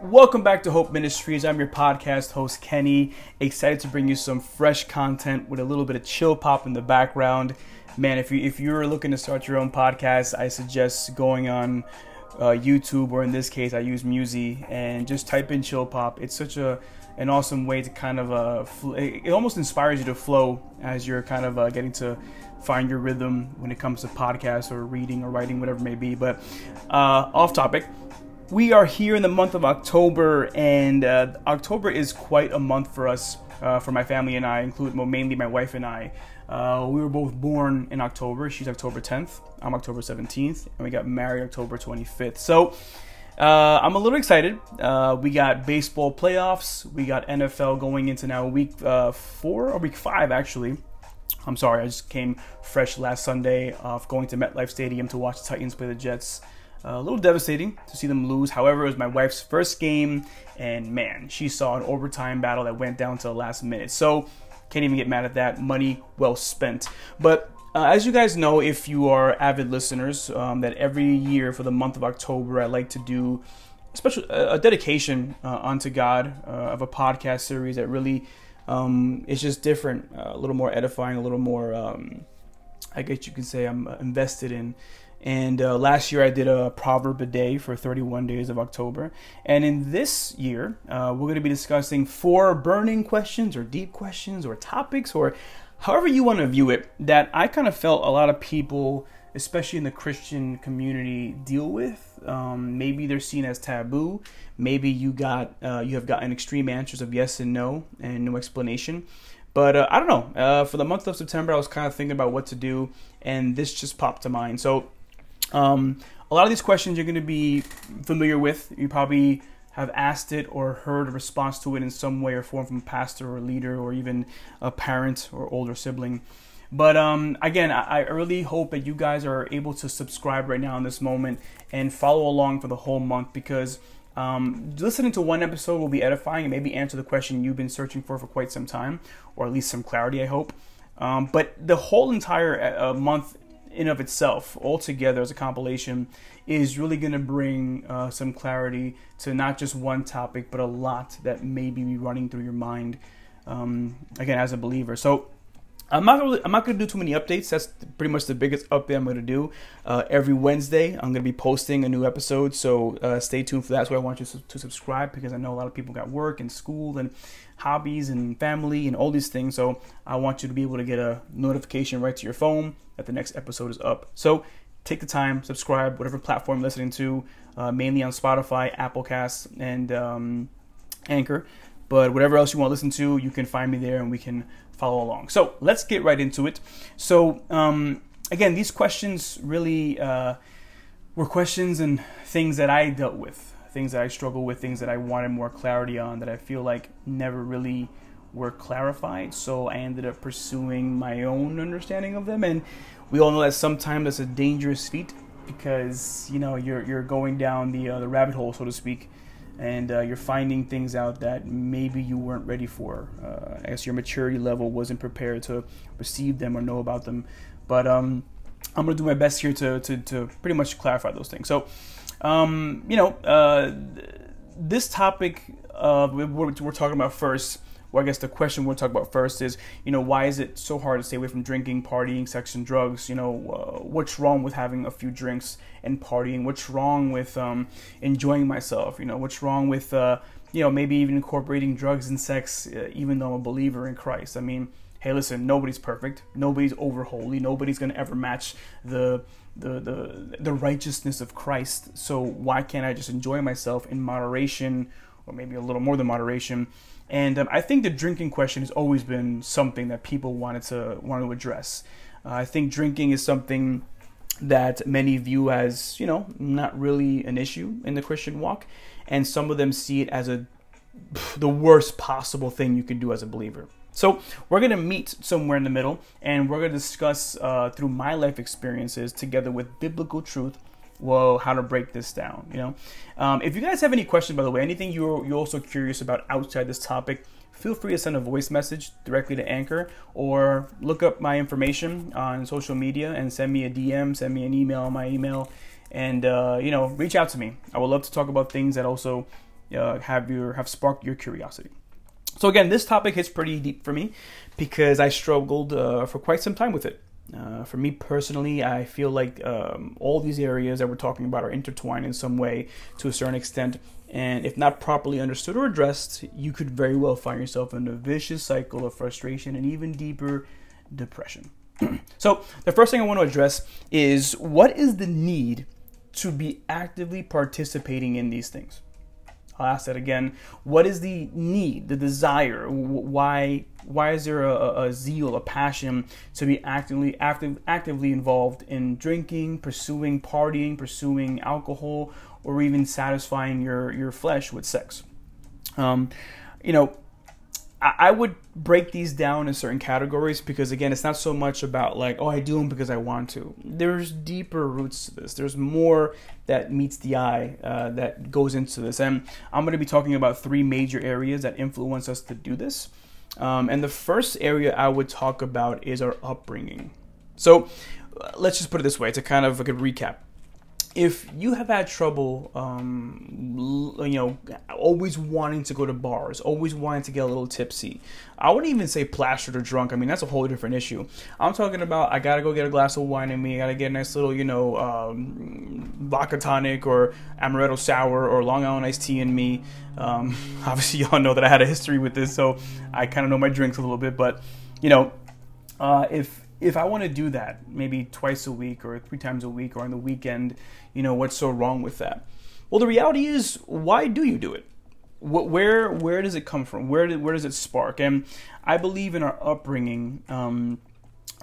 Welcome back to Hope Ministries. I'm your podcast host, Kenny. Excited to bring you some fresh content with a little bit of chill pop in the background. Man, if you if you're looking to start your own podcast, I suggest going on uh, YouTube or in this case, I use Musi and just type in chill pop. It's such a an awesome way to kind of uh, fl- it almost inspires you to flow as you're kind of uh, getting to find your rhythm when it comes to podcasts or reading or writing, whatever it may be. But uh, off topic we are here in the month of October, and uh, October is quite a month for us, uh, for my family and I, include well, mainly my wife and I. Uh, we were both born in October. She's October 10th. I'm October 17th, and we got married October 25th. So uh, I'm a little excited. Uh, we got baseball playoffs. We got NFL going into now week uh, four or week five, actually. I'm sorry, I just came fresh last Sunday off going to MetLife Stadium to watch the Titans play the Jets. Uh, a little devastating to see them lose. However, it was my wife's first game, and man, she saw an overtime battle that went down to the last minute. So, can't even get mad at that. Money well spent. But uh, as you guys know, if you are avid listeners, um, that every year for the month of October, I like to do special a dedication uh, unto God uh, of a podcast series that really um, is just different, uh, a little more edifying, a little more. Um, I guess you can say I'm invested in and uh, last year I did a proverb a day for 31 days of October. And in this year, uh, we're going to be discussing four burning questions or deep questions or topics or however you want to view it that I kind of felt a lot of people, especially in the Christian community, deal with. Um, maybe they're seen as taboo. Maybe you got uh, you have gotten extreme answers of yes and no and no explanation. But uh, I don't know. Uh, for the month of September, I was kind of thinking about what to do, and this just popped to mind. So um, a lot of these questions you're going to be familiar with. You probably have asked it or heard a response to it in some way or form from a pastor or leader or even a parent or older sibling. But um, again, I, I really hope that you guys are able to subscribe right now in this moment and follow along for the whole month because um, listening to one episode will be edifying and maybe answer the question you've been searching for for quite some time, or at least some clarity, I hope. Um, but the whole entire uh, month in of itself, altogether as a compilation, is really going to bring uh, some clarity to not just one topic, but a lot that may be running through your mind. Um, again, as a believer, so I'm not really, I'm not to do too many updates. That's pretty much the biggest update I'm to do. Uh, every Wednesday, I'm to be posting a new episode, so uh, stay tuned for that. That's why I want you to, to, subscribe because I know a lot of people got work and school and hobbies and family and all these things. So I want you to be able to get a notification right to your phone that the next episode is up. So take the time, subscribe, whatever platform you're listening to, uh, mainly on Spotify, Apple Casts, and um, Anchor. But whatever else you want to listen to, you can find me there and we can follow along. So let's get right into it. So, um, again, these questions really uh, were questions and things that I dealt with, things that I struggle with, things that I wanted more clarity on that I feel like never really were clarified. So I ended up pursuing my own understanding of them. And we all know that sometimes that's a dangerous feat because you know you're you're going down the uh, the rabbit hole, so to speak, and uh, you're finding things out that maybe you weren't ready for. Uh, I guess your maturity level wasn't prepared to receive them or know about them. But um, I'm gonna do my best here to to, to pretty much clarify those things. So, um, you know, uh, this topic uh, we're, we're talking about first well, I guess the question we'll talk about first is, you know, why is it so hard to stay away from drinking, partying, sex, and drugs? You know, uh, what's wrong with having a few drinks and partying? What's wrong with um, enjoying myself? You know, what's wrong with, uh, you know, maybe even incorporating drugs and sex, uh, even though I'm a believer in Christ? I mean, hey, listen, nobody's perfect. Nobody's over holy. Nobody's going to ever match the, the, the, the righteousness of Christ. So why can't I just enjoy myself in moderation or maybe a little more than moderation? And um, I think the drinking question has always been something that people wanted to want to address. Uh, I think drinking is something that many view as you know not really an issue in the Christian walk, and some of them see it as a the worst possible thing you can do as a believer. So we're gonna meet somewhere in the middle, and we're gonna discuss uh, through my life experiences together with biblical truth whoa, how to break this down, you know? Um, if you guys have any questions, by the way, anything you're, you're also curious about outside this topic, feel free to send a voice message directly to Anchor or look up my information on social media and send me a DM, send me an email my email, and uh, you know, reach out to me. I would love to talk about things that also uh, have your have sparked your curiosity. So again, this topic hits pretty deep for me because I struggled uh, for quite some time with it. Uh, for me personally, I feel like um, all these areas that we're talking about are intertwined in some way to a certain extent. And if not properly understood or addressed, you could very well find yourself in a vicious cycle of frustration and even deeper depression. so, the first thing I want to address is what is the need to be actively participating in these things? I'll ask that again. What is the need, the desire? Why why is there a, a zeal, a passion to be actively active, actively involved in drinking, pursuing partying, pursuing alcohol, or even satisfying your your flesh with sex? Um, you know, I would break these down in certain categories because again, it's not so much about like, oh, I do them because I want to. There's deeper roots to this. There's more that meets the eye uh, that goes into this, and I'm going to be talking about three major areas that influence us to do this. Um, and the first area I would talk about is our upbringing. So, uh, let's just put it this way to kind of like a recap if you have had trouble, um, you know, always wanting to go to bars, always wanting to get a little tipsy, I wouldn't even say plastered or drunk. I mean, that's a whole different issue. I'm talking about I gotta go get a glass of wine in me, I gotta get a nice little, you know, um, vodka tonic or amaretto sour or Long Island iced tea in me. Um, obviously, y'all know that I had a history with this, so I kind of know my drinks a little bit. But you know, uh, if if I want to do that, maybe twice a week or three times a week or on the weekend, you know, what's so wrong with that? Well, the reality is, why do you do it? Where where does it come from? Where did, where does it spark? And I believe in our upbringing, um,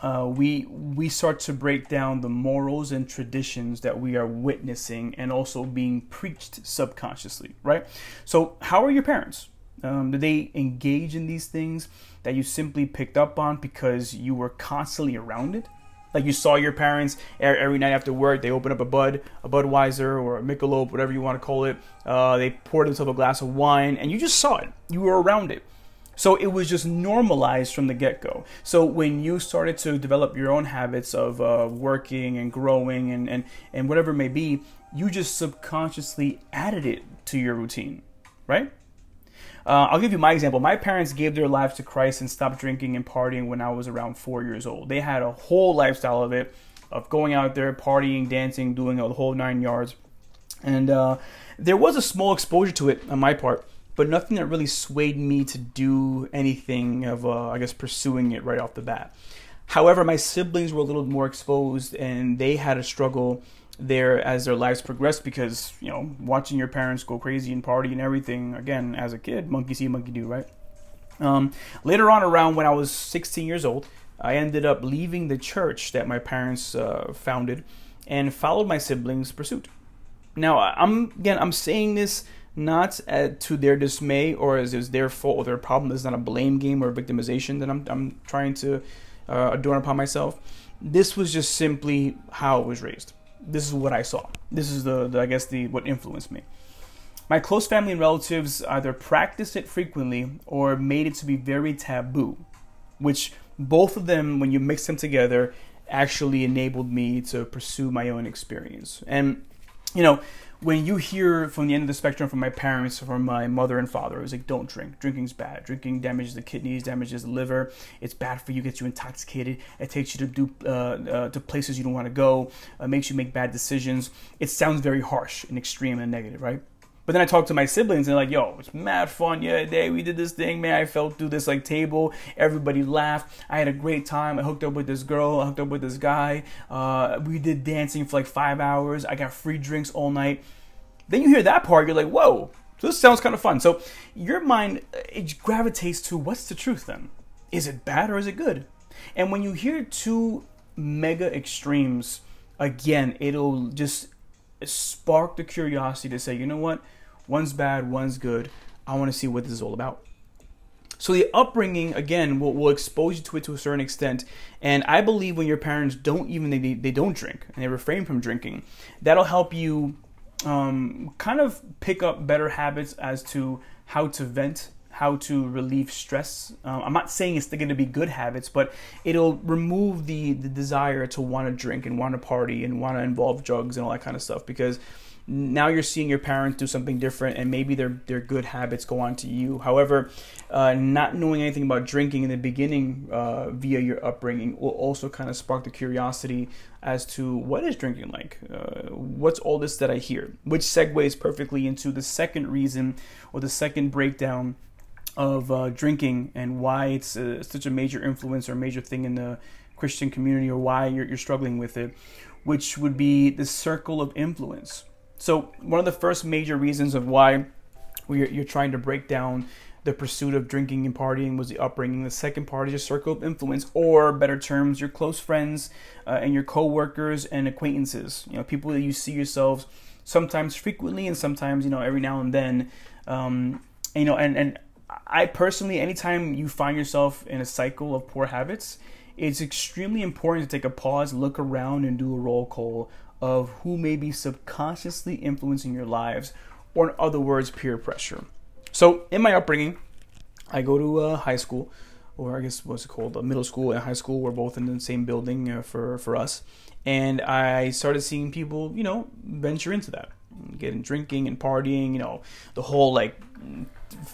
uh, we we start to break down the morals and traditions that we are witnessing and also being preached subconsciously, right? So, how are your parents? Um, do they engage in these things that you simply picked up on because you were constantly around it? Like you saw your parents every night after work, they open up a Bud, a Budweiser, or a Michelob, whatever you want to call it. Uh, they poured themselves a glass of wine, and you just saw it. You were around it. So it was just normalized from the get go. So when you started to develop your own habits of uh, working and growing and, and, and whatever it may be, you just subconsciously added it to your routine, right? Uh, I'll give you my example. My parents gave their lives to Christ and stopped drinking and partying when I was around four years old. They had a whole lifestyle of it, of going out there, partying, dancing, doing the whole nine yards. And uh, there was a small exposure to it on my part, but nothing that really swayed me to do anything of, uh, I guess, pursuing it right off the bat. However, my siblings were a little more exposed and they had a struggle there as their lives progressed because you know watching your parents go crazy and party and everything again as a kid monkey see monkey do right? Um, later on around when i was 16 years old i ended up leaving the church that my parents uh, founded and followed my siblings pursuit. Now i'm again i'm saying this not to their dismay or as it's their fault or their problem. Is not a blame game or victimization that i'm, I'm trying to uh, adorn upon myself. This was just simply how I was raised this is what I saw. This is the, the I guess the what influenced me. My close family and relatives either practiced it frequently or made it to be very taboo, which both of them, when you mix them together, actually enabled me to pursue my own experience. And, you know, when you hear from the end of the spectrum from my parents, from my mother and father, it was like, don't drink. Drinking's bad. Drinking damages the kidneys, damages the liver. It's bad for you, gets you intoxicated. It takes you to do uh, uh, to places you don't want to go. Uh, makes you make bad decisions. It sounds very harsh and extreme and negative, right? But then I talked to my siblings and they're like, yo, it's mad fun. Yeah, day we did this thing, man. I fell through this like table. Everybody laughed. I had a great time. I hooked up with this girl. I hooked up with this guy. Uh, we did dancing for like five hours. I got free drinks all night. Then you hear that part, you're like, whoa, this sounds kind of fun. So your mind it gravitates to what's the truth then? Is it bad or is it good? And when you hear two mega extremes, again, it'll just spark the curiosity to say, you know what? One's bad, one's good. I want to see what this is all about. So the upbringing again will, will expose you to it to a certain extent, and I believe when your parents don't even they, they don't drink and they refrain from drinking, that'll help you um, kind of pick up better habits as to how to vent, how to relieve stress. Um, I'm not saying it's going to be good habits, but it'll remove the the desire to want to drink and want to party and want to involve drugs and all that kind of stuff because now you're seeing your parents do something different and maybe their their good habits go on to you. However uh, not knowing anything about drinking in the beginning uh, via your upbringing will also kind of spark the curiosity as to what is drinking like? Uh, what's all this that i hear? Which segues perfectly into the second reason or the second breakdown of uh, drinking and why it's uh, such a major influence or major thing in the christian community or why you're, you're struggling with it which would be the circle of influence so, one of the first major reasons of why we you're trying to break down the pursuit of drinking and partying was the upbringing. The second part is your circle of influence, or better terms, your close friends uh, and your coworkers and acquaintances. You know, people that you see yourselves sometimes frequently and sometimes you know every now and then. Um, and, you know, and and I personally, anytime you find yourself in a cycle of poor habits, it's extremely important to take a pause, look around, and do a roll call of who may be subconsciously influencing your lives, or in other words, peer pressure. So, in my upbringing, I go to uh, high school, or I guess what's it called, uh, middle school and high school. We're both in the same building uh, for for us, and I started seeing people, you know, venture into that, getting drinking and partying. You know, the whole like,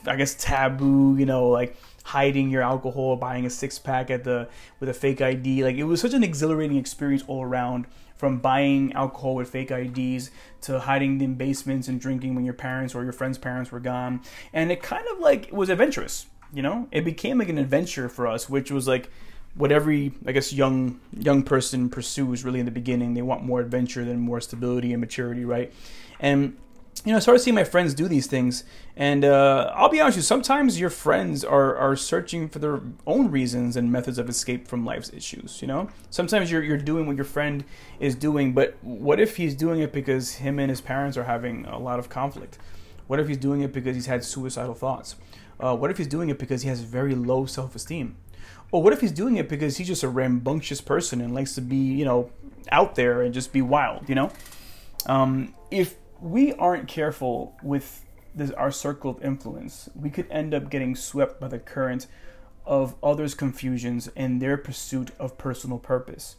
I guess taboo. You know, like hiding your alcohol, buying a six pack at the with a fake ID. Like it was such an exhilarating experience all around from buying alcohol with fake IDs to hiding in basements and drinking when your parents or your friends' parents were gone. And it kind of like was adventurous, you know? It became like an adventure for us, which was like what every I guess young young person pursues really in the beginning. They want more adventure than more stability and maturity, right? And you know, I started seeing my friends do these things, and uh, I'll be honest with you. Sometimes your friends are are searching for their own reasons and methods of escape from life's issues. You know, sometimes you're you're doing what your friend is doing, but what if he's doing it because him and his parents are having a lot of conflict? What if he's doing it because he's had suicidal thoughts? Uh, what if he's doing it because he has very low self esteem? Or what if he's doing it because he's just a rambunctious person and likes to be, you know, out there and just be wild? You know, um, if we aren't careful with this, our circle of influence, we could end up getting swept by the current of others' confusions and their pursuit of personal purpose.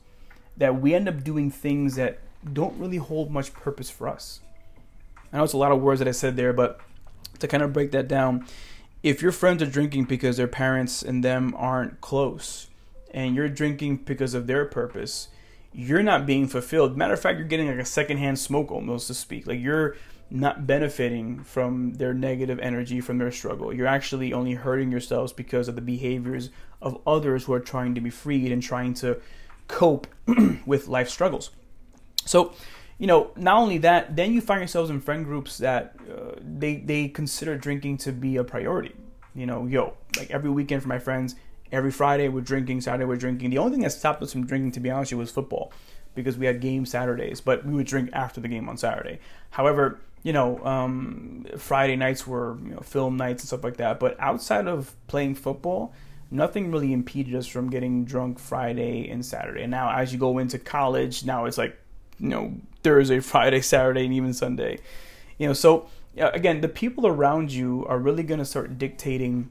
That we end up doing things that don't really hold much purpose for us. I know it's a lot of words that I said there, but to kind of break that down, if your friends are drinking because their parents and them aren't close, and you're drinking because of their purpose, you're not being fulfilled. Matter of fact, you're getting like a secondhand smoke, almost to speak. Like you're not benefiting from their negative energy, from their struggle. You're actually only hurting yourselves because of the behaviors of others who are trying to be freed and trying to cope with life struggles. So, you know, not only that, then you find yourselves in friend groups that uh, they they consider drinking to be a priority. You know, yo, like every weekend for my friends, Every Friday we're drinking, Saturday we're drinking. The only thing that stopped us from drinking, to be honest, was football because we had game Saturdays, but we would drink after the game on Saturday. However, you know, um, Friday nights were you know, film nights and stuff like that. But outside of playing football, nothing really impeded us from getting drunk Friday and Saturday. And now, as you go into college, now it's like, you know, Thursday, Friday, Saturday, and even Sunday. You know, so again, the people around you are really going to start dictating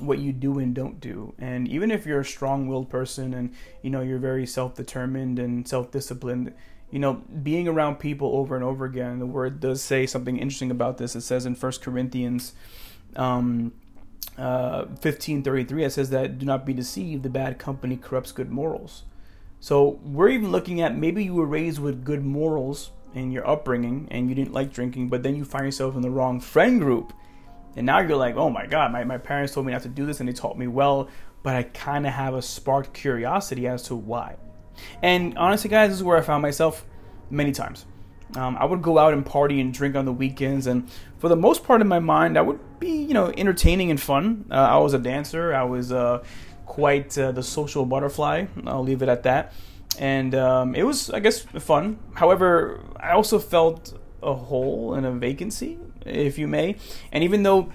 what you do and don't do. And even if you're a strong-willed person and you know you're very self-determined and self-disciplined, you know, being around people over and over again, the word does say something interesting about this. It says in First Corinthians um, uh, 15:33 it says that do not be deceived, the bad company corrupts good morals. So, we're even looking at maybe you were raised with good morals in your upbringing and you didn't like drinking, but then you find yourself in the wrong friend group and now you're like, oh my God, my, my parents told me not to do this and they taught me well, but I kind of have a sparked curiosity as to why. And honestly, guys, this is where I found myself many times. Um, I would go out and party and drink on the weekends, and for the most part in my mind, I would be, you know, entertaining and fun. Uh, I was a dancer. I was uh, quite uh, the social butterfly. I'll leave it at that. And um, it was, I guess, fun. However, I also felt a hole and a vacancy if you may. And even though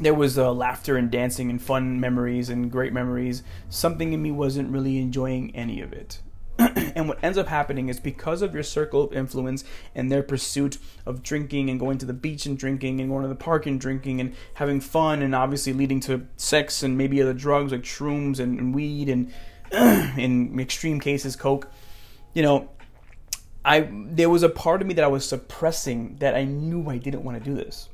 there was uh, laughter and dancing and fun memories and great memories, something in me wasn't really enjoying any of it. and what ends up happening is because of your circle of influence and their pursuit of drinking and going to the beach and drinking and going to the park and drinking and having fun and obviously leading to sex and maybe other drugs like shrooms and, and weed and in extreme cases coke you know i there was a part of me that i was suppressing that i knew i didn't want to do this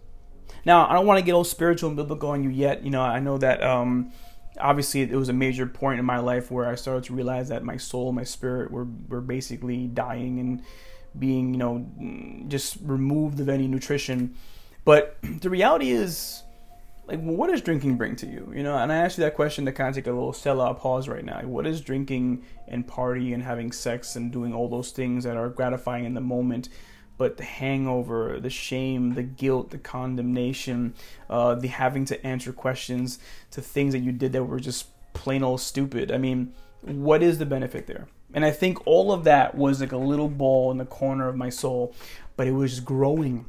now i don't want to get all spiritual and biblical on you yet you know i know that um obviously it was a major point in my life where I started to realize that my soul, my spirit were were basically dying and being, you know, just removed of any nutrition. But the reality is like what does drinking bring to you? You know, and I asked you that question to kind of take a little sellout pause right now. What is drinking and party and having sex and doing all those things that are gratifying in the moment but the hangover, the shame, the guilt, the condemnation, uh, the having to answer questions to things that you did that were just plain old stupid. I mean, what is the benefit there? And I think all of that was like a little ball in the corner of my soul, but it was growing.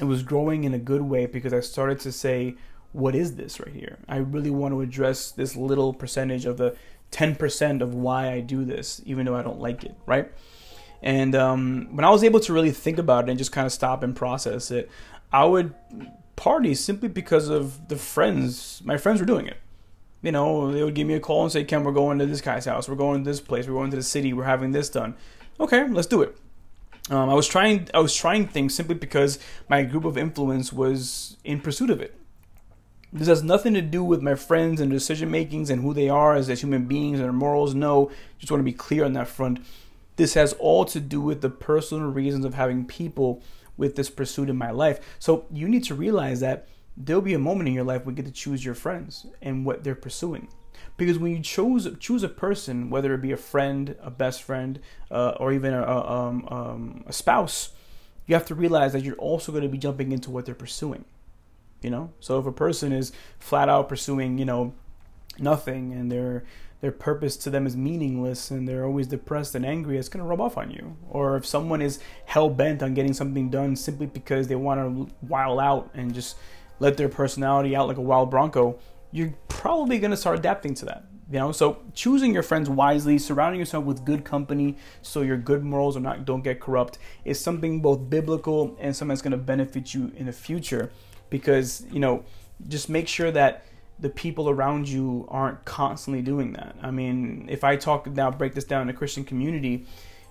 It was growing in a good way because I started to say, what is this right here? I really want to address this little percentage of the 10% of why I do this, even though I don't like it, right? And um, when I was able to really think about it and just kind of stop and process it, I would party simply because of the friends. My friends were doing it. You know, they would give me a call and say, "Ken, we're going to this guy's house. We're going to this place. We're going to the city. We're having this done." Okay, let's do it. Um, I was trying. I was trying things simply because my group of influence was in pursuit of it. This has nothing to do with my friends and decision makings and who they are as, as human beings and their morals. No, just want to be clear on that front. This has all to do with the personal reasons of having people with this pursuit in my life. So you need to realize that there'll be a moment in your life where you get to choose your friends and what they're pursuing. Because when you choose choose a person, whether it be a friend, a best friend, uh, or even a, a, um, um, a spouse, you have to realize that you're also going to be jumping into what they're pursuing. You know, so if a person is flat out pursuing, you know, nothing, and they're their purpose to them is meaningless and they're always depressed and angry, it's going to rub off on you. Or if someone is hell bent on getting something done simply because they want to wild out and just let their personality out like a wild bronco, you're probably going to start adapting to that. You know, so choosing your friends wisely, surrounding yourself with good company, so your good morals are not don't get corrupt, is something both biblical and something that's going to benefit you in the future. Because you know, just make sure that the people around you aren't constantly doing that. I mean, if I talk now, break this down in a Christian community,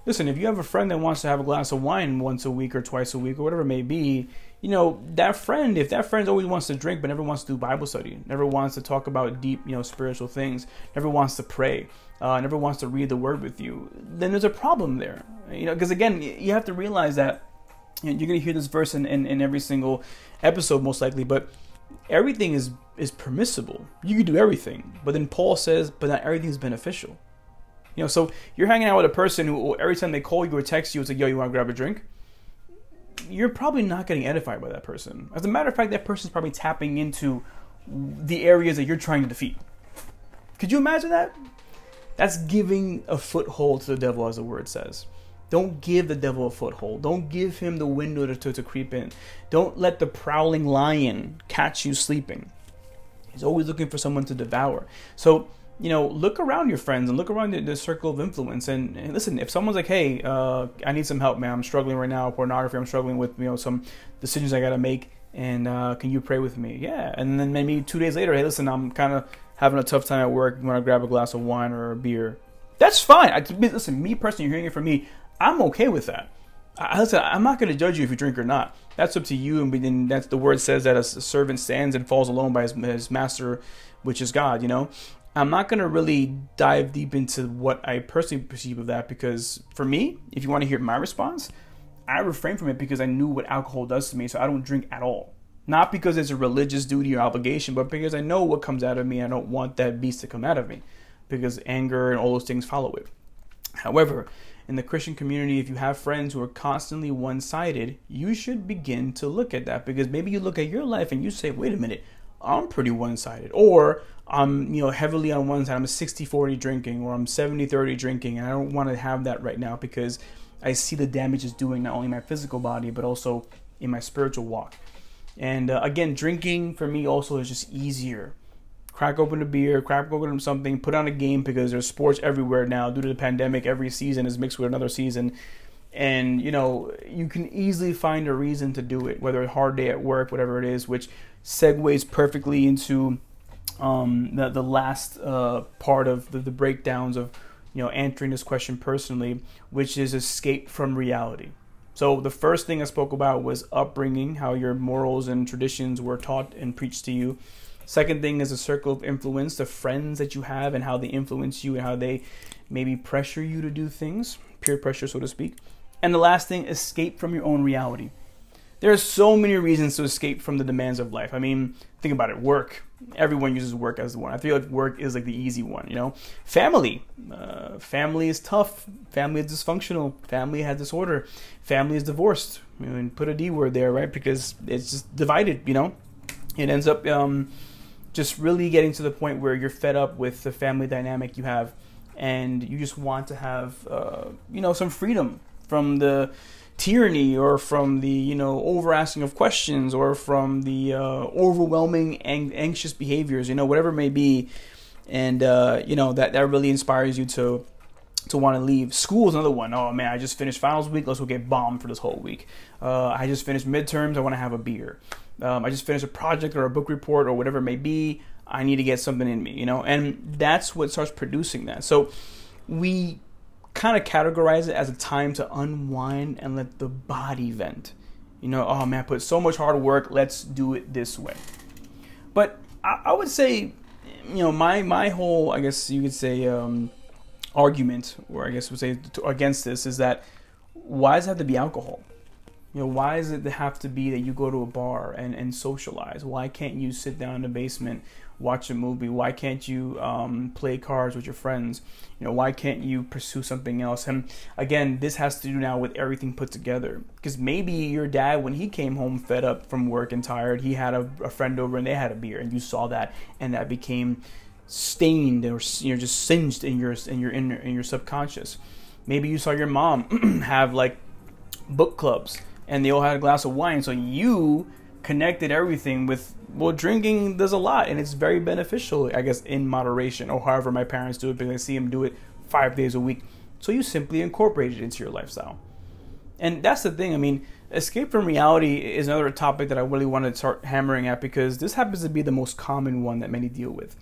listen, if you have a friend that wants to have a glass of wine once a week or twice a week or whatever it may be, you know, that friend, if that friend always wants to drink but never wants to do Bible study, never wants to talk about deep, you know, spiritual things, never wants to pray, uh, never wants to read the word with you, then there's a problem there. You know, because again, you have to realize that you're going to hear this verse in, in, in every single episode, most likely, but everything is is permissible. You can do everything, but then Paul says, but not everything is beneficial. You know, so you're hanging out with a person who every time they call you or text you, it's like, "Yo, you want to grab a drink?" You're probably not getting edified by that person. As a matter of fact, that person's probably tapping into the areas that you're trying to defeat. Could you imagine that? That's giving a foothold to the devil, as the word says. Don't give the devil a foothold. Don't give him the window to, to, to creep in. Don't let the prowling lion catch you sleeping. He's always looking for someone to devour. So, you know, look around your friends and look around the, the circle of influence. And, and, listen, if someone's like, "Hey, uh, I need some help, man. I'm struggling right now. Pornography. I'm struggling with you know some decisions I got to make. And uh, can you pray with me? Yeah. And then maybe two days later, hey, listen, I'm kind of having a tough time at work. You want to grab a glass of wine or a beer? That's fine. I, listen, me personally, you're hearing it from me. I'm okay with that. I, listen, I'm not going to judge you if you drink or not. That's up to you. And then that's the word says that a servant stands and falls alone by his, his master, which is God. You know, I'm not going to really dive deep into what I personally perceive of that because for me, if you want to hear my response, I refrain from it because I knew what alcohol does to me, so I don't drink at all. Not because it's a religious duty or obligation, but because I know what comes out of me. I don't want that beast to come out of me because anger and all those things follow it. However, in the Christian community, if you have friends who are constantly one sided, you should begin to look at that because maybe you look at your life and you say, wait a minute, I'm pretty one sided. Or I'm, you know, heavily on one side, I'm a 60 40 drinking, or I'm 70 30 drinking, and I don't want to have that right now because I see the damage it's doing not only my physical body, but also in my spiritual walk. And uh, again, drinking for me also is just easier crack open a beer, crack open something, put on a game because there's sports everywhere now due to the pandemic. Every season is mixed with another season. And, you know, you can easily find a reason to do it, whether it's a hard day at work, whatever it is, which segues perfectly into um, the, the last uh, part of the, the breakdowns of, you know, answering this question personally, which is escape from reality. So the first thing I spoke about was upbringing, how your morals and traditions were taught and preached to you. Second thing is a circle of influence, the friends that you have and how they influence you and how they maybe pressure you to do things, peer pressure, so to speak. And the last thing, escape from your own reality. There are so many reasons to escape from the demands of life. I mean, think about it. Work. Everyone uses work as the one. I feel like work is like the easy one. You know, family. Uh, family is tough. Family is dysfunctional. Family has disorder. Family is divorced. I mean, put a D word there, right? Because it's just divided. You know, it ends up um, just really getting to the point where you're fed up with the family dynamic you have, and you just want to have, uh, you know, some freedom from the tyranny or from the you know over asking of questions or from the uh, overwhelming ang- anxious behaviors you know whatever it may be. And uh, you know that that really inspires you to to want to leave. School is another one. Oh man i just finished finals week. Let's go get bombed for this whole week. Uh, i just finished midterms. I want to have a beer um, i just finished a project or a book report or whatever it may be i need to get something in me you know and that's what starts producing that so we kind of categorize it as a time to unwind and let the body vent. You know, oh man, I put so much hard work, let's do it this way. But I, I would say, you know, my my whole, I guess you could say, um, argument, or I guess would say against this is that why does it have to be alcohol? You know, why does it have to be that you go to a bar and, and socialize? Why can't you sit down in the basement watch a movie? Why can't you um, play cards with your friends? You know, why can't you pursue something else? And again, this has to do now with everything put together. Because maybe your dad, when he came home fed up from work and tired, he had a, a friend over and they had a beer, and you saw that, and that became stained or you know just singed in your in your in, in your subconscious. Maybe you saw your mom have like book clubs, and they all had a glass of wine, so you connected everything with well drinking does a lot and it's very beneficial i guess in moderation or however my parents do it because i see them do it five days a week. So you simply incorporate it into your lifestyle. And that's the thing i mean escape from reality is another topic that i really want to start hammering at because this happens to be the most common one that many deal with.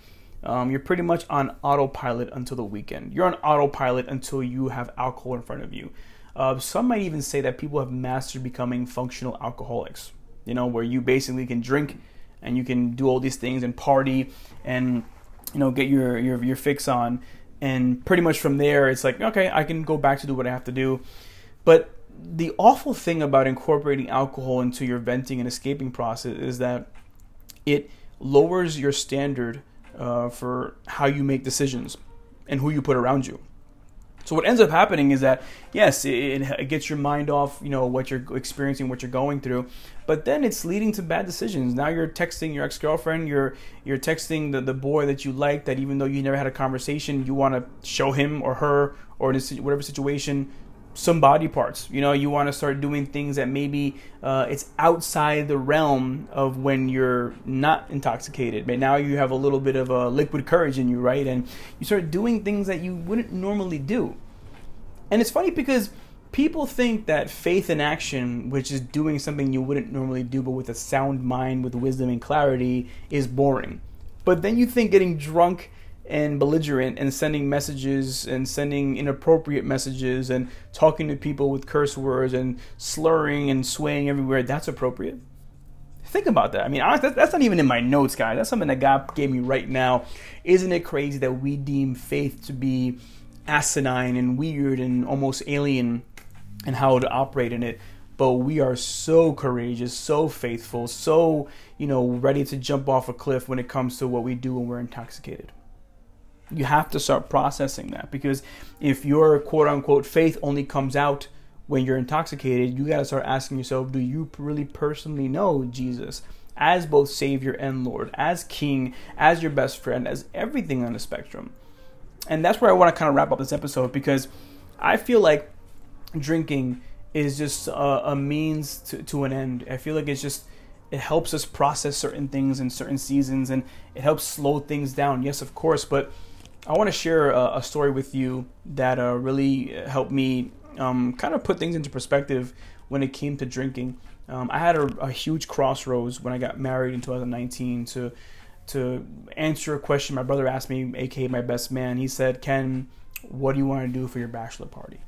Um, you're pretty much on autopilot until the weekend. You're on autopilot until you have alcohol in front of you uh, some might even say that people have mastered becoming functional alcoholics. You know, where you basically can drink and you can do all these things and party and you know get your your your fix on. And pretty much from there it's like okay I can go back to do what I have to do. But the awful thing about incorporating alcohol into your venting and escaping process is that it lowers your standard uh, for how you make decisions and who you put around you so what ends up happening is that yes, it, it, gets your mind off, you know, what you're experiencing, what you're going through, but then it's leading to bad decisions. Now you're texting your ex-girlfriend, you're you're texting the, the boy that you like that even though you never had a conversation, you want to show him or her or in whatever situation some body parts. You know, you want to start doing things that maybe uh, it's outside the realm of when you're not intoxicated. But now you have a little bit of a liquid courage in you, right? And you start doing things that you wouldn't normally do. And it's funny because people think that faith in action, which is doing something you wouldn't normally do, but with a sound mind, with wisdom and clarity, is boring. But then you think getting drunk and belligerent and sending messages and sending inappropriate messages and talking to people with curse words and slurring and swaying everywhere, that's appropriate. Think about that. I mean, that's not even in my notes, guys. That's something that God gave me right now. Isn't it crazy that we deem faith to be asinine and weird and almost alien and how to operate in it? But we are so courageous, so faithful, so, you know, ready to jump off a cliff when it comes to what we do when we're intoxicated you have to start processing that because if your quote unquote faith only comes out when you're intoxicated, you got to start asking yourself, do you really personally know Jesus as both Savior and Lord, as King, as your best friend, as everything on the spectrum? And that's where I want to kind of wrap up this episode because I feel like drinking is just a, a means to, to an end. I feel like it's just it helps us process certain things in certain seasons and it helps slow things down. Yes, of course, but I want to share a, a, story with you that uh, really helped me um, kind of put things into perspective when it came to drinking. Um, I had a, a, huge crossroads when I got married in 2019 to to answer a question my brother asked me, aka my best man. He said, "Ken, what do you want to do for your bachelor party?"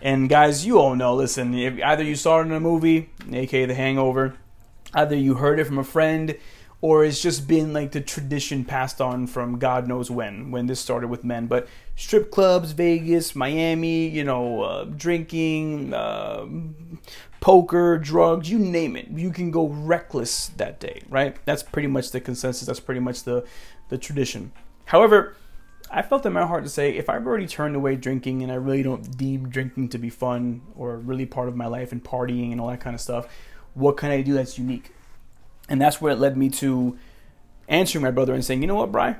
And guys, you all know. Listen, if either you saw it in a movie, aka The Hangover, either you heard it from a friend or it's just been like the tradition passed on from God knows when, when this started with men. But strip clubs, Vegas, Miami, you know, uh, drinking, uh, poker, drugs, you name it. You can go reckless that day, right? That's pretty much the consensus. That's pretty much the, the tradition. However, I felt in my heart to say if I've already turned away drinking and I really don't deem drinking to be fun or really part of my life and partying and all that kind of stuff, what can I do that's unique? And that's where it led me to answering my brother and saying, you know what, Bry,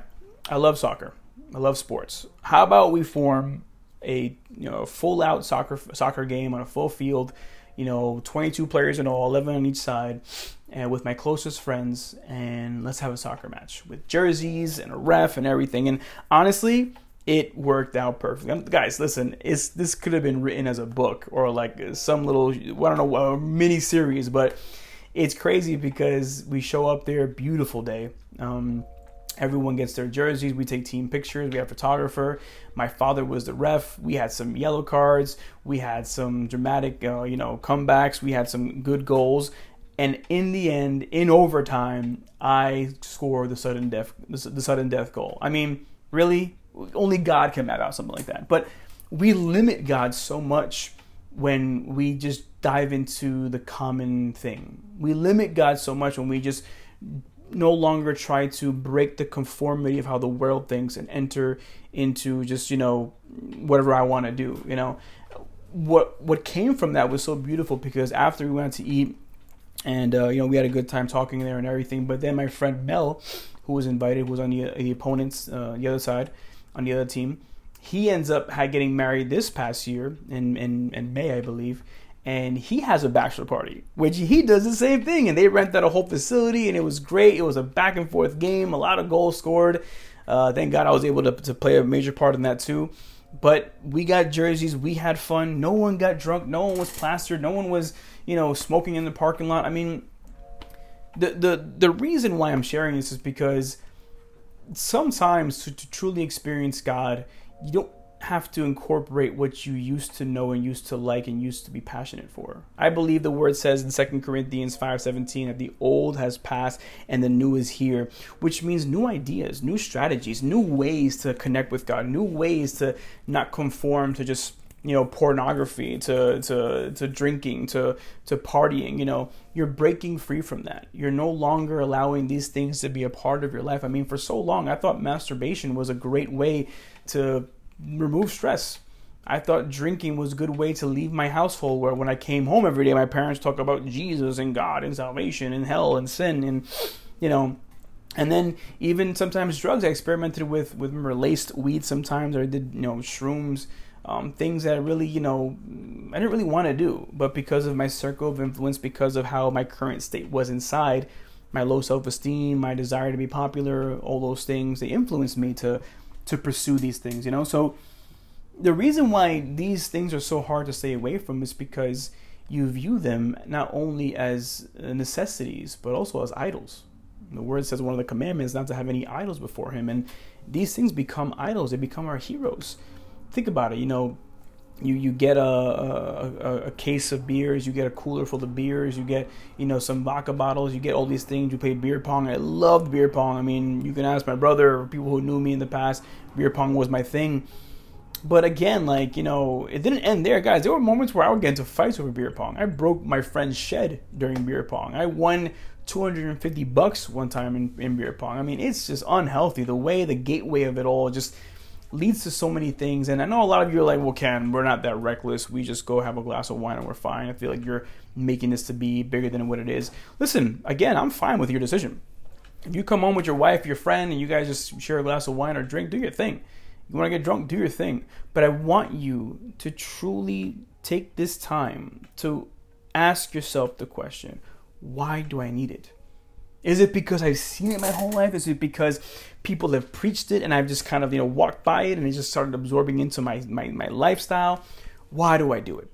I love soccer. I love sports. How about we form a you know full out soccer soccer game on a full field, you know, 22 players in all, 11 on each side, and with my closest friends, and let's have a soccer match with jerseys and a ref and everything. And honestly, it worked out perfectly. Guys, listen, it's this could have been written as a book or like some little I don't know mini series, but it's crazy because we show up there, beautiful day. Um, everyone gets their jerseys. We take team pictures. We have photographer. My father was the ref. We had some yellow cards. We had some dramatic, uh, you know, comebacks. We had some good goals. And in the end, in overtime, I score the sudden death, the sudden death goal. I mean, really, only God can map out something like that. But we limit God so much when we just dive into the common thing. We limit God so much when we just no longer try to break the conformity of how the world thinks and enter into just, you know, whatever I want to do, you know. What what came from that was so beautiful because after we went to eat and uh, you know we had a good time talking there and everything, but then my friend Mel, who was invited, was on the, the opponent's uh, the other side, on the other team. He ends up getting married this past year in, in, in May, I believe, and he has a bachelor party, which he does the same thing. And they rent out a whole facility, and it was great. It was a back and forth game, a lot of goals scored. Uh, thank God I was able to, to play a major part in that too. But we got jerseys, we had fun. No one got drunk, no one was plastered, no one was, you know, smoking in the parking lot. I mean, the the the reason why I'm sharing this is because sometimes to, to truly experience God, you don't have to incorporate what you used to know and used to like and used to be passionate for. I believe the word says in 2 Corinthians 5:17 that the old has passed and the new is here, which means new ideas, new strategies, new ways to connect with God, new ways to not conform to just you know pornography to to to drinking to to partying you know. You're breaking free from that. You're no longer allowing these things to be a part of your life. I mean for so long i thought masturbation was a great way to remove stress. I thought drinking was a good way to leave my household where when I came home every day my parents talk about Jesus and God and salvation and hell and sin and you know and then even sometimes drugs I experimented with with laced weed sometimes or I did you know shrooms um, things that I really you know I didn't really want to do but because of my circle of influence because of how my current state was inside my low self-esteem my desire to be popular all those things they influenced me to to pursue these things, you know? So the reason why these things are so hard to stay away from is because you view them not only as uh, necessities, but also as idols. The word says one of the commandments not to have any idols before him. And these things become idols, they become our heroes. Think about it, you know, you you get a, a, a case of beers, you get a cooler full of beers, you get you know some vodka bottles, you get all these things. You play beer pong. I loved beer pong. I mean, you can ask my brother or people who knew me in the past. Beer pong was my thing. But again, like you know, it didn't end there, guys. There were moments where I would get into fights over beer pong. I broke my friend's shed during beer pong. I won 250 bucks one time in, in beer pong. I mean, it's just unhealthy. The way the gateway of it all just leads to so many things. And I know a lot of you are like, well, Ken, we're not that reckless. We just go have a glass of wine and we're fine. I feel like you're making this to be bigger than what it is. Listen, again, I'm fine with your decision. If you come home with your wife, your friend, and you guys just share a glass of wine or drink, do your thing. You want to get drunk, do your thing. But I want you to truly take this time to ask yourself the question why do I need it? Is it because I've seen it my whole life? Is it because people have preached it and I've just kind of, you know, walked by it and it just started absorbing into my, my, my lifestyle? Why do I do it?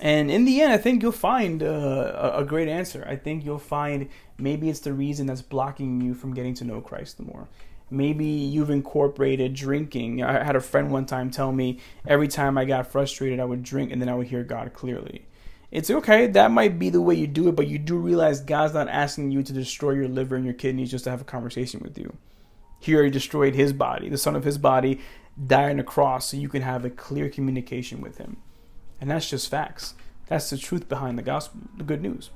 And in the end, I think you'll find uh, a great answer. I think you'll find maybe it's the reason that's blocking you from getting to know Christ the more. Maybe you've incorporated drinking. I had a friend one time tell me every time I got frustrated, I would drink and then I would hear God clearly. It's okay, that might be the way you do it, but you do realize God's not asking you to destroy your liver and your kidneys just to have a conversation with you. He already destroyed his body, the son of his body died on a cross so you can have a clear communication with him. And that's just facts. That's the truth behind the gospel, the good news.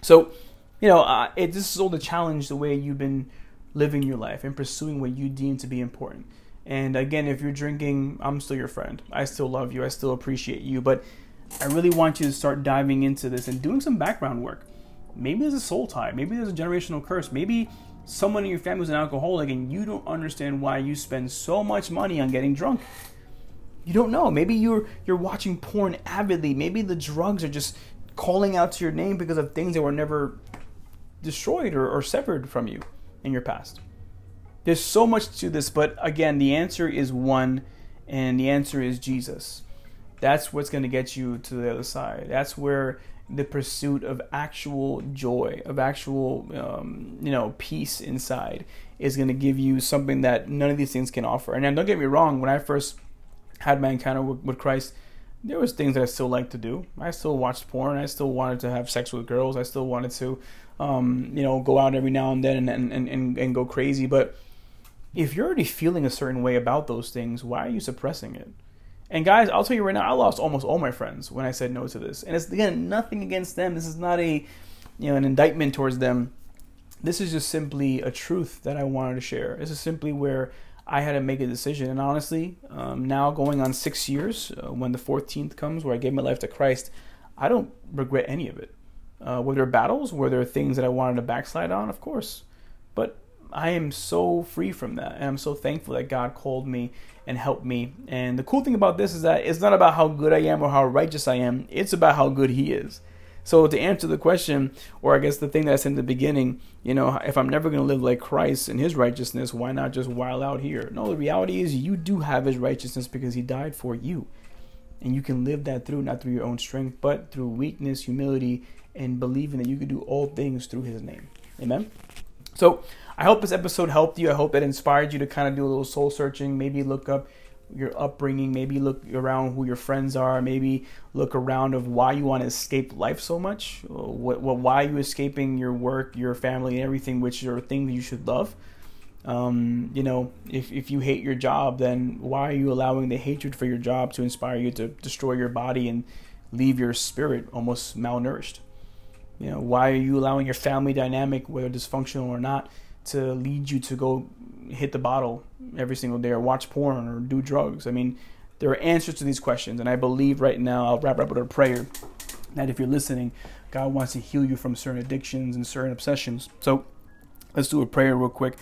So, you know, uh, it, this is all the challenge the way you've been living your life and pursuing what you deem to be important. And again, if you're drinking, I'm still your friend. I still love you. I still appreciate you. But I really want you to start diving into this and doing some background work. Maybe there's a soul tie. Maybe there's a generational curse. Maybe someone in your family is an alcoholic and you don't understand why you spend so much money on getting drunk. You don't know. Maybe you're you're watching porn avidly. Maybe the drugs are just calling out to your name because of things that were never destroyed or, or severed from you in your past. There's so much to this, but again, the answer is one, and the answer is Jesus. That's what's going to get you to the other side. That's where the pursuit of actual joy, of actual, um, you know, peace inside is going to give you something that none of these things can offer. And don't get me wrong, when I first had my encounter with, with Christ, there was things that I still liked to do. I still watched porn. I still wanted to have sex with girls. I still wanted to, um, you know, go out every now and then and, and, and, and go crazy. But if you're already feeling a certain way about those things, why are you suppressing it? And guys, I'll tell you right now, I lost almost all my friends when I said no to this. And it's again nothing against them. This is not a, you know, an indictment towards them. This is just simply a truth that I wanted to share. This is simply where I had to make a decision. And honestly, um, now going on six years, uh, when the 14th comes, where I gave my life to Christ, I don't regret any of it. Uh, were there battles? Were there things that I wanted to backslide on? Of course. But I am so free from that. And I'm so thankful that God called me and helped me. And the cool thing about this is that it's not about how good I am or how righteous I am, it's about how good He is. So to answer the question, or I guess the thing that I said in the beginning, you know, if I'm never going to live like Christ in His righteousness, why not just while out here? No, the reality is you do have His righteousness because He died for you, and you can live that through not through your own strength, but through weakness, humility, and believing that you can do all things through His name. Amen. So I hope this episode helped you. I hope it inspired you to kind of do a little soul searching, maybe look up your upbringing, maybe look around who your friends are, maybe look around of why you want to escape life so much, what, what why are you escaping your work, your family, and everything, which are things you should love. Um, you know, if if you hate your job, then why are you allowing the hatred for your job to inspire you to destroy your body and leave your spirit almost malnourished? You know, why are you allowing your family dynamic, whether dysfunctional or not, to lead you to go hit the bottle every single day or watch porn or do drugs? I mean, there are answers to these questions, and I believe right now, I'll wrap up with a prayer that if you're listening, God wants to heal you from certain addictions and certain obsessions. So let's do a prayer real quick.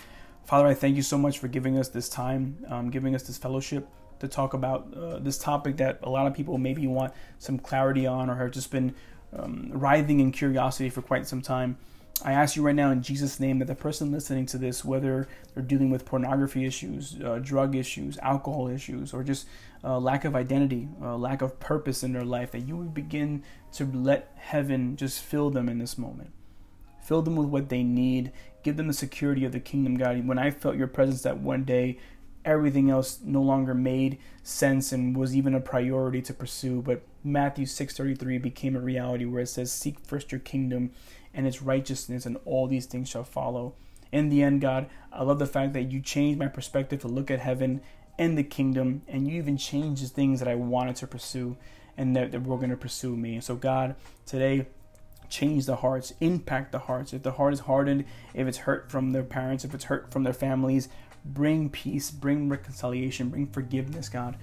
Father, I thank you so much for giving us this time, um, giving us this fellowship to talk about uh, this topic that a lot of people maybe want some clarity on or have just been um, writhing in curiosity for quite some time. I ask you right now in Jesus' name that the person listening to this, whether they're dealing with pornography issues, uh, drug issues, alcohol issues, or just uh, lack of identity, uh, lack of purpose in their life, that you would begin to let heaven just fill them in this moment. Fill them with what they need. Give them the security of the kingdom, God. When I felt your presence that one day, everything else no longer made sense and was even a priority to pursue. But Matthew 6:33 became a reality where it says, "Seek first your kingdom and its righteousness, and all these things shall follow." In the end, God, I love the fact that you changed my perspective to look at heaven and the kingdom, and you even changed the things that I wanted to pursue and that, that were going to pursue me. So, God, today change the hearts, impact the hearts. If the heart is hardened, if it's hurt from their parents, if it's hurt from their families, bring peace, bring reconciliation, bring forgiveness, God.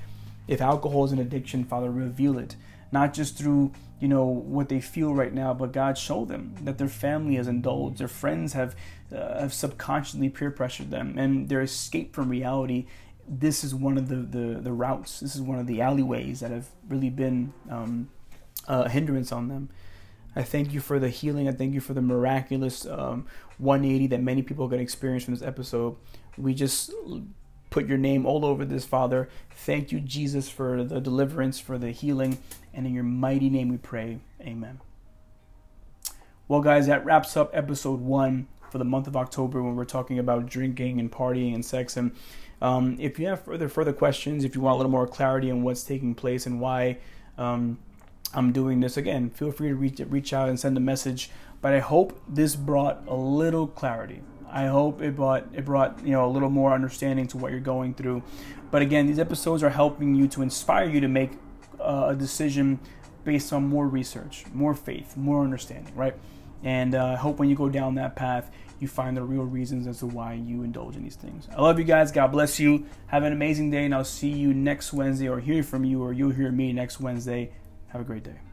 If alcohol is an addiction, Father, reveal it. Not just through, you know, what they feel right now, but God, show them that their family has indulged, their friends have, uh, have subconsciously peer pressured them, and their escape from reality. This is one of the, the, the routes, this is one of the alleyways that have really been um, a hindrance on them. I thank you for the healing. I thank you for the miraculous um, 180 that many people are going to experience from this episode. We just put your name all over this, Father. Thank you, Jesus, for the deliverance, for the healing. And in your mighty name we pray. Amen. Well, guys, that wraps up episode one for the month of October when we're talking about drinking and partying and sex. And um, if you have further further questions, if you want a little more clarity on what's taking place and why um, I'm doing this again, feel free to reach reach out and send a message. But I hope this brought a little clarity. I hope it brought it brought you know a little more understanding to what you're going through. But again, these episodes are helping you to inspire you to make uh, a decision based on more research, more faith, more understanding, right? And uh, I hope when you go down that path, you find the real reasons as to why you indulge in these things. I love you guys. God bless you. Have an amazing day, and I'll see you next Wednesday, or hear from you, or you'll hear me next Wednesday. Have a great day.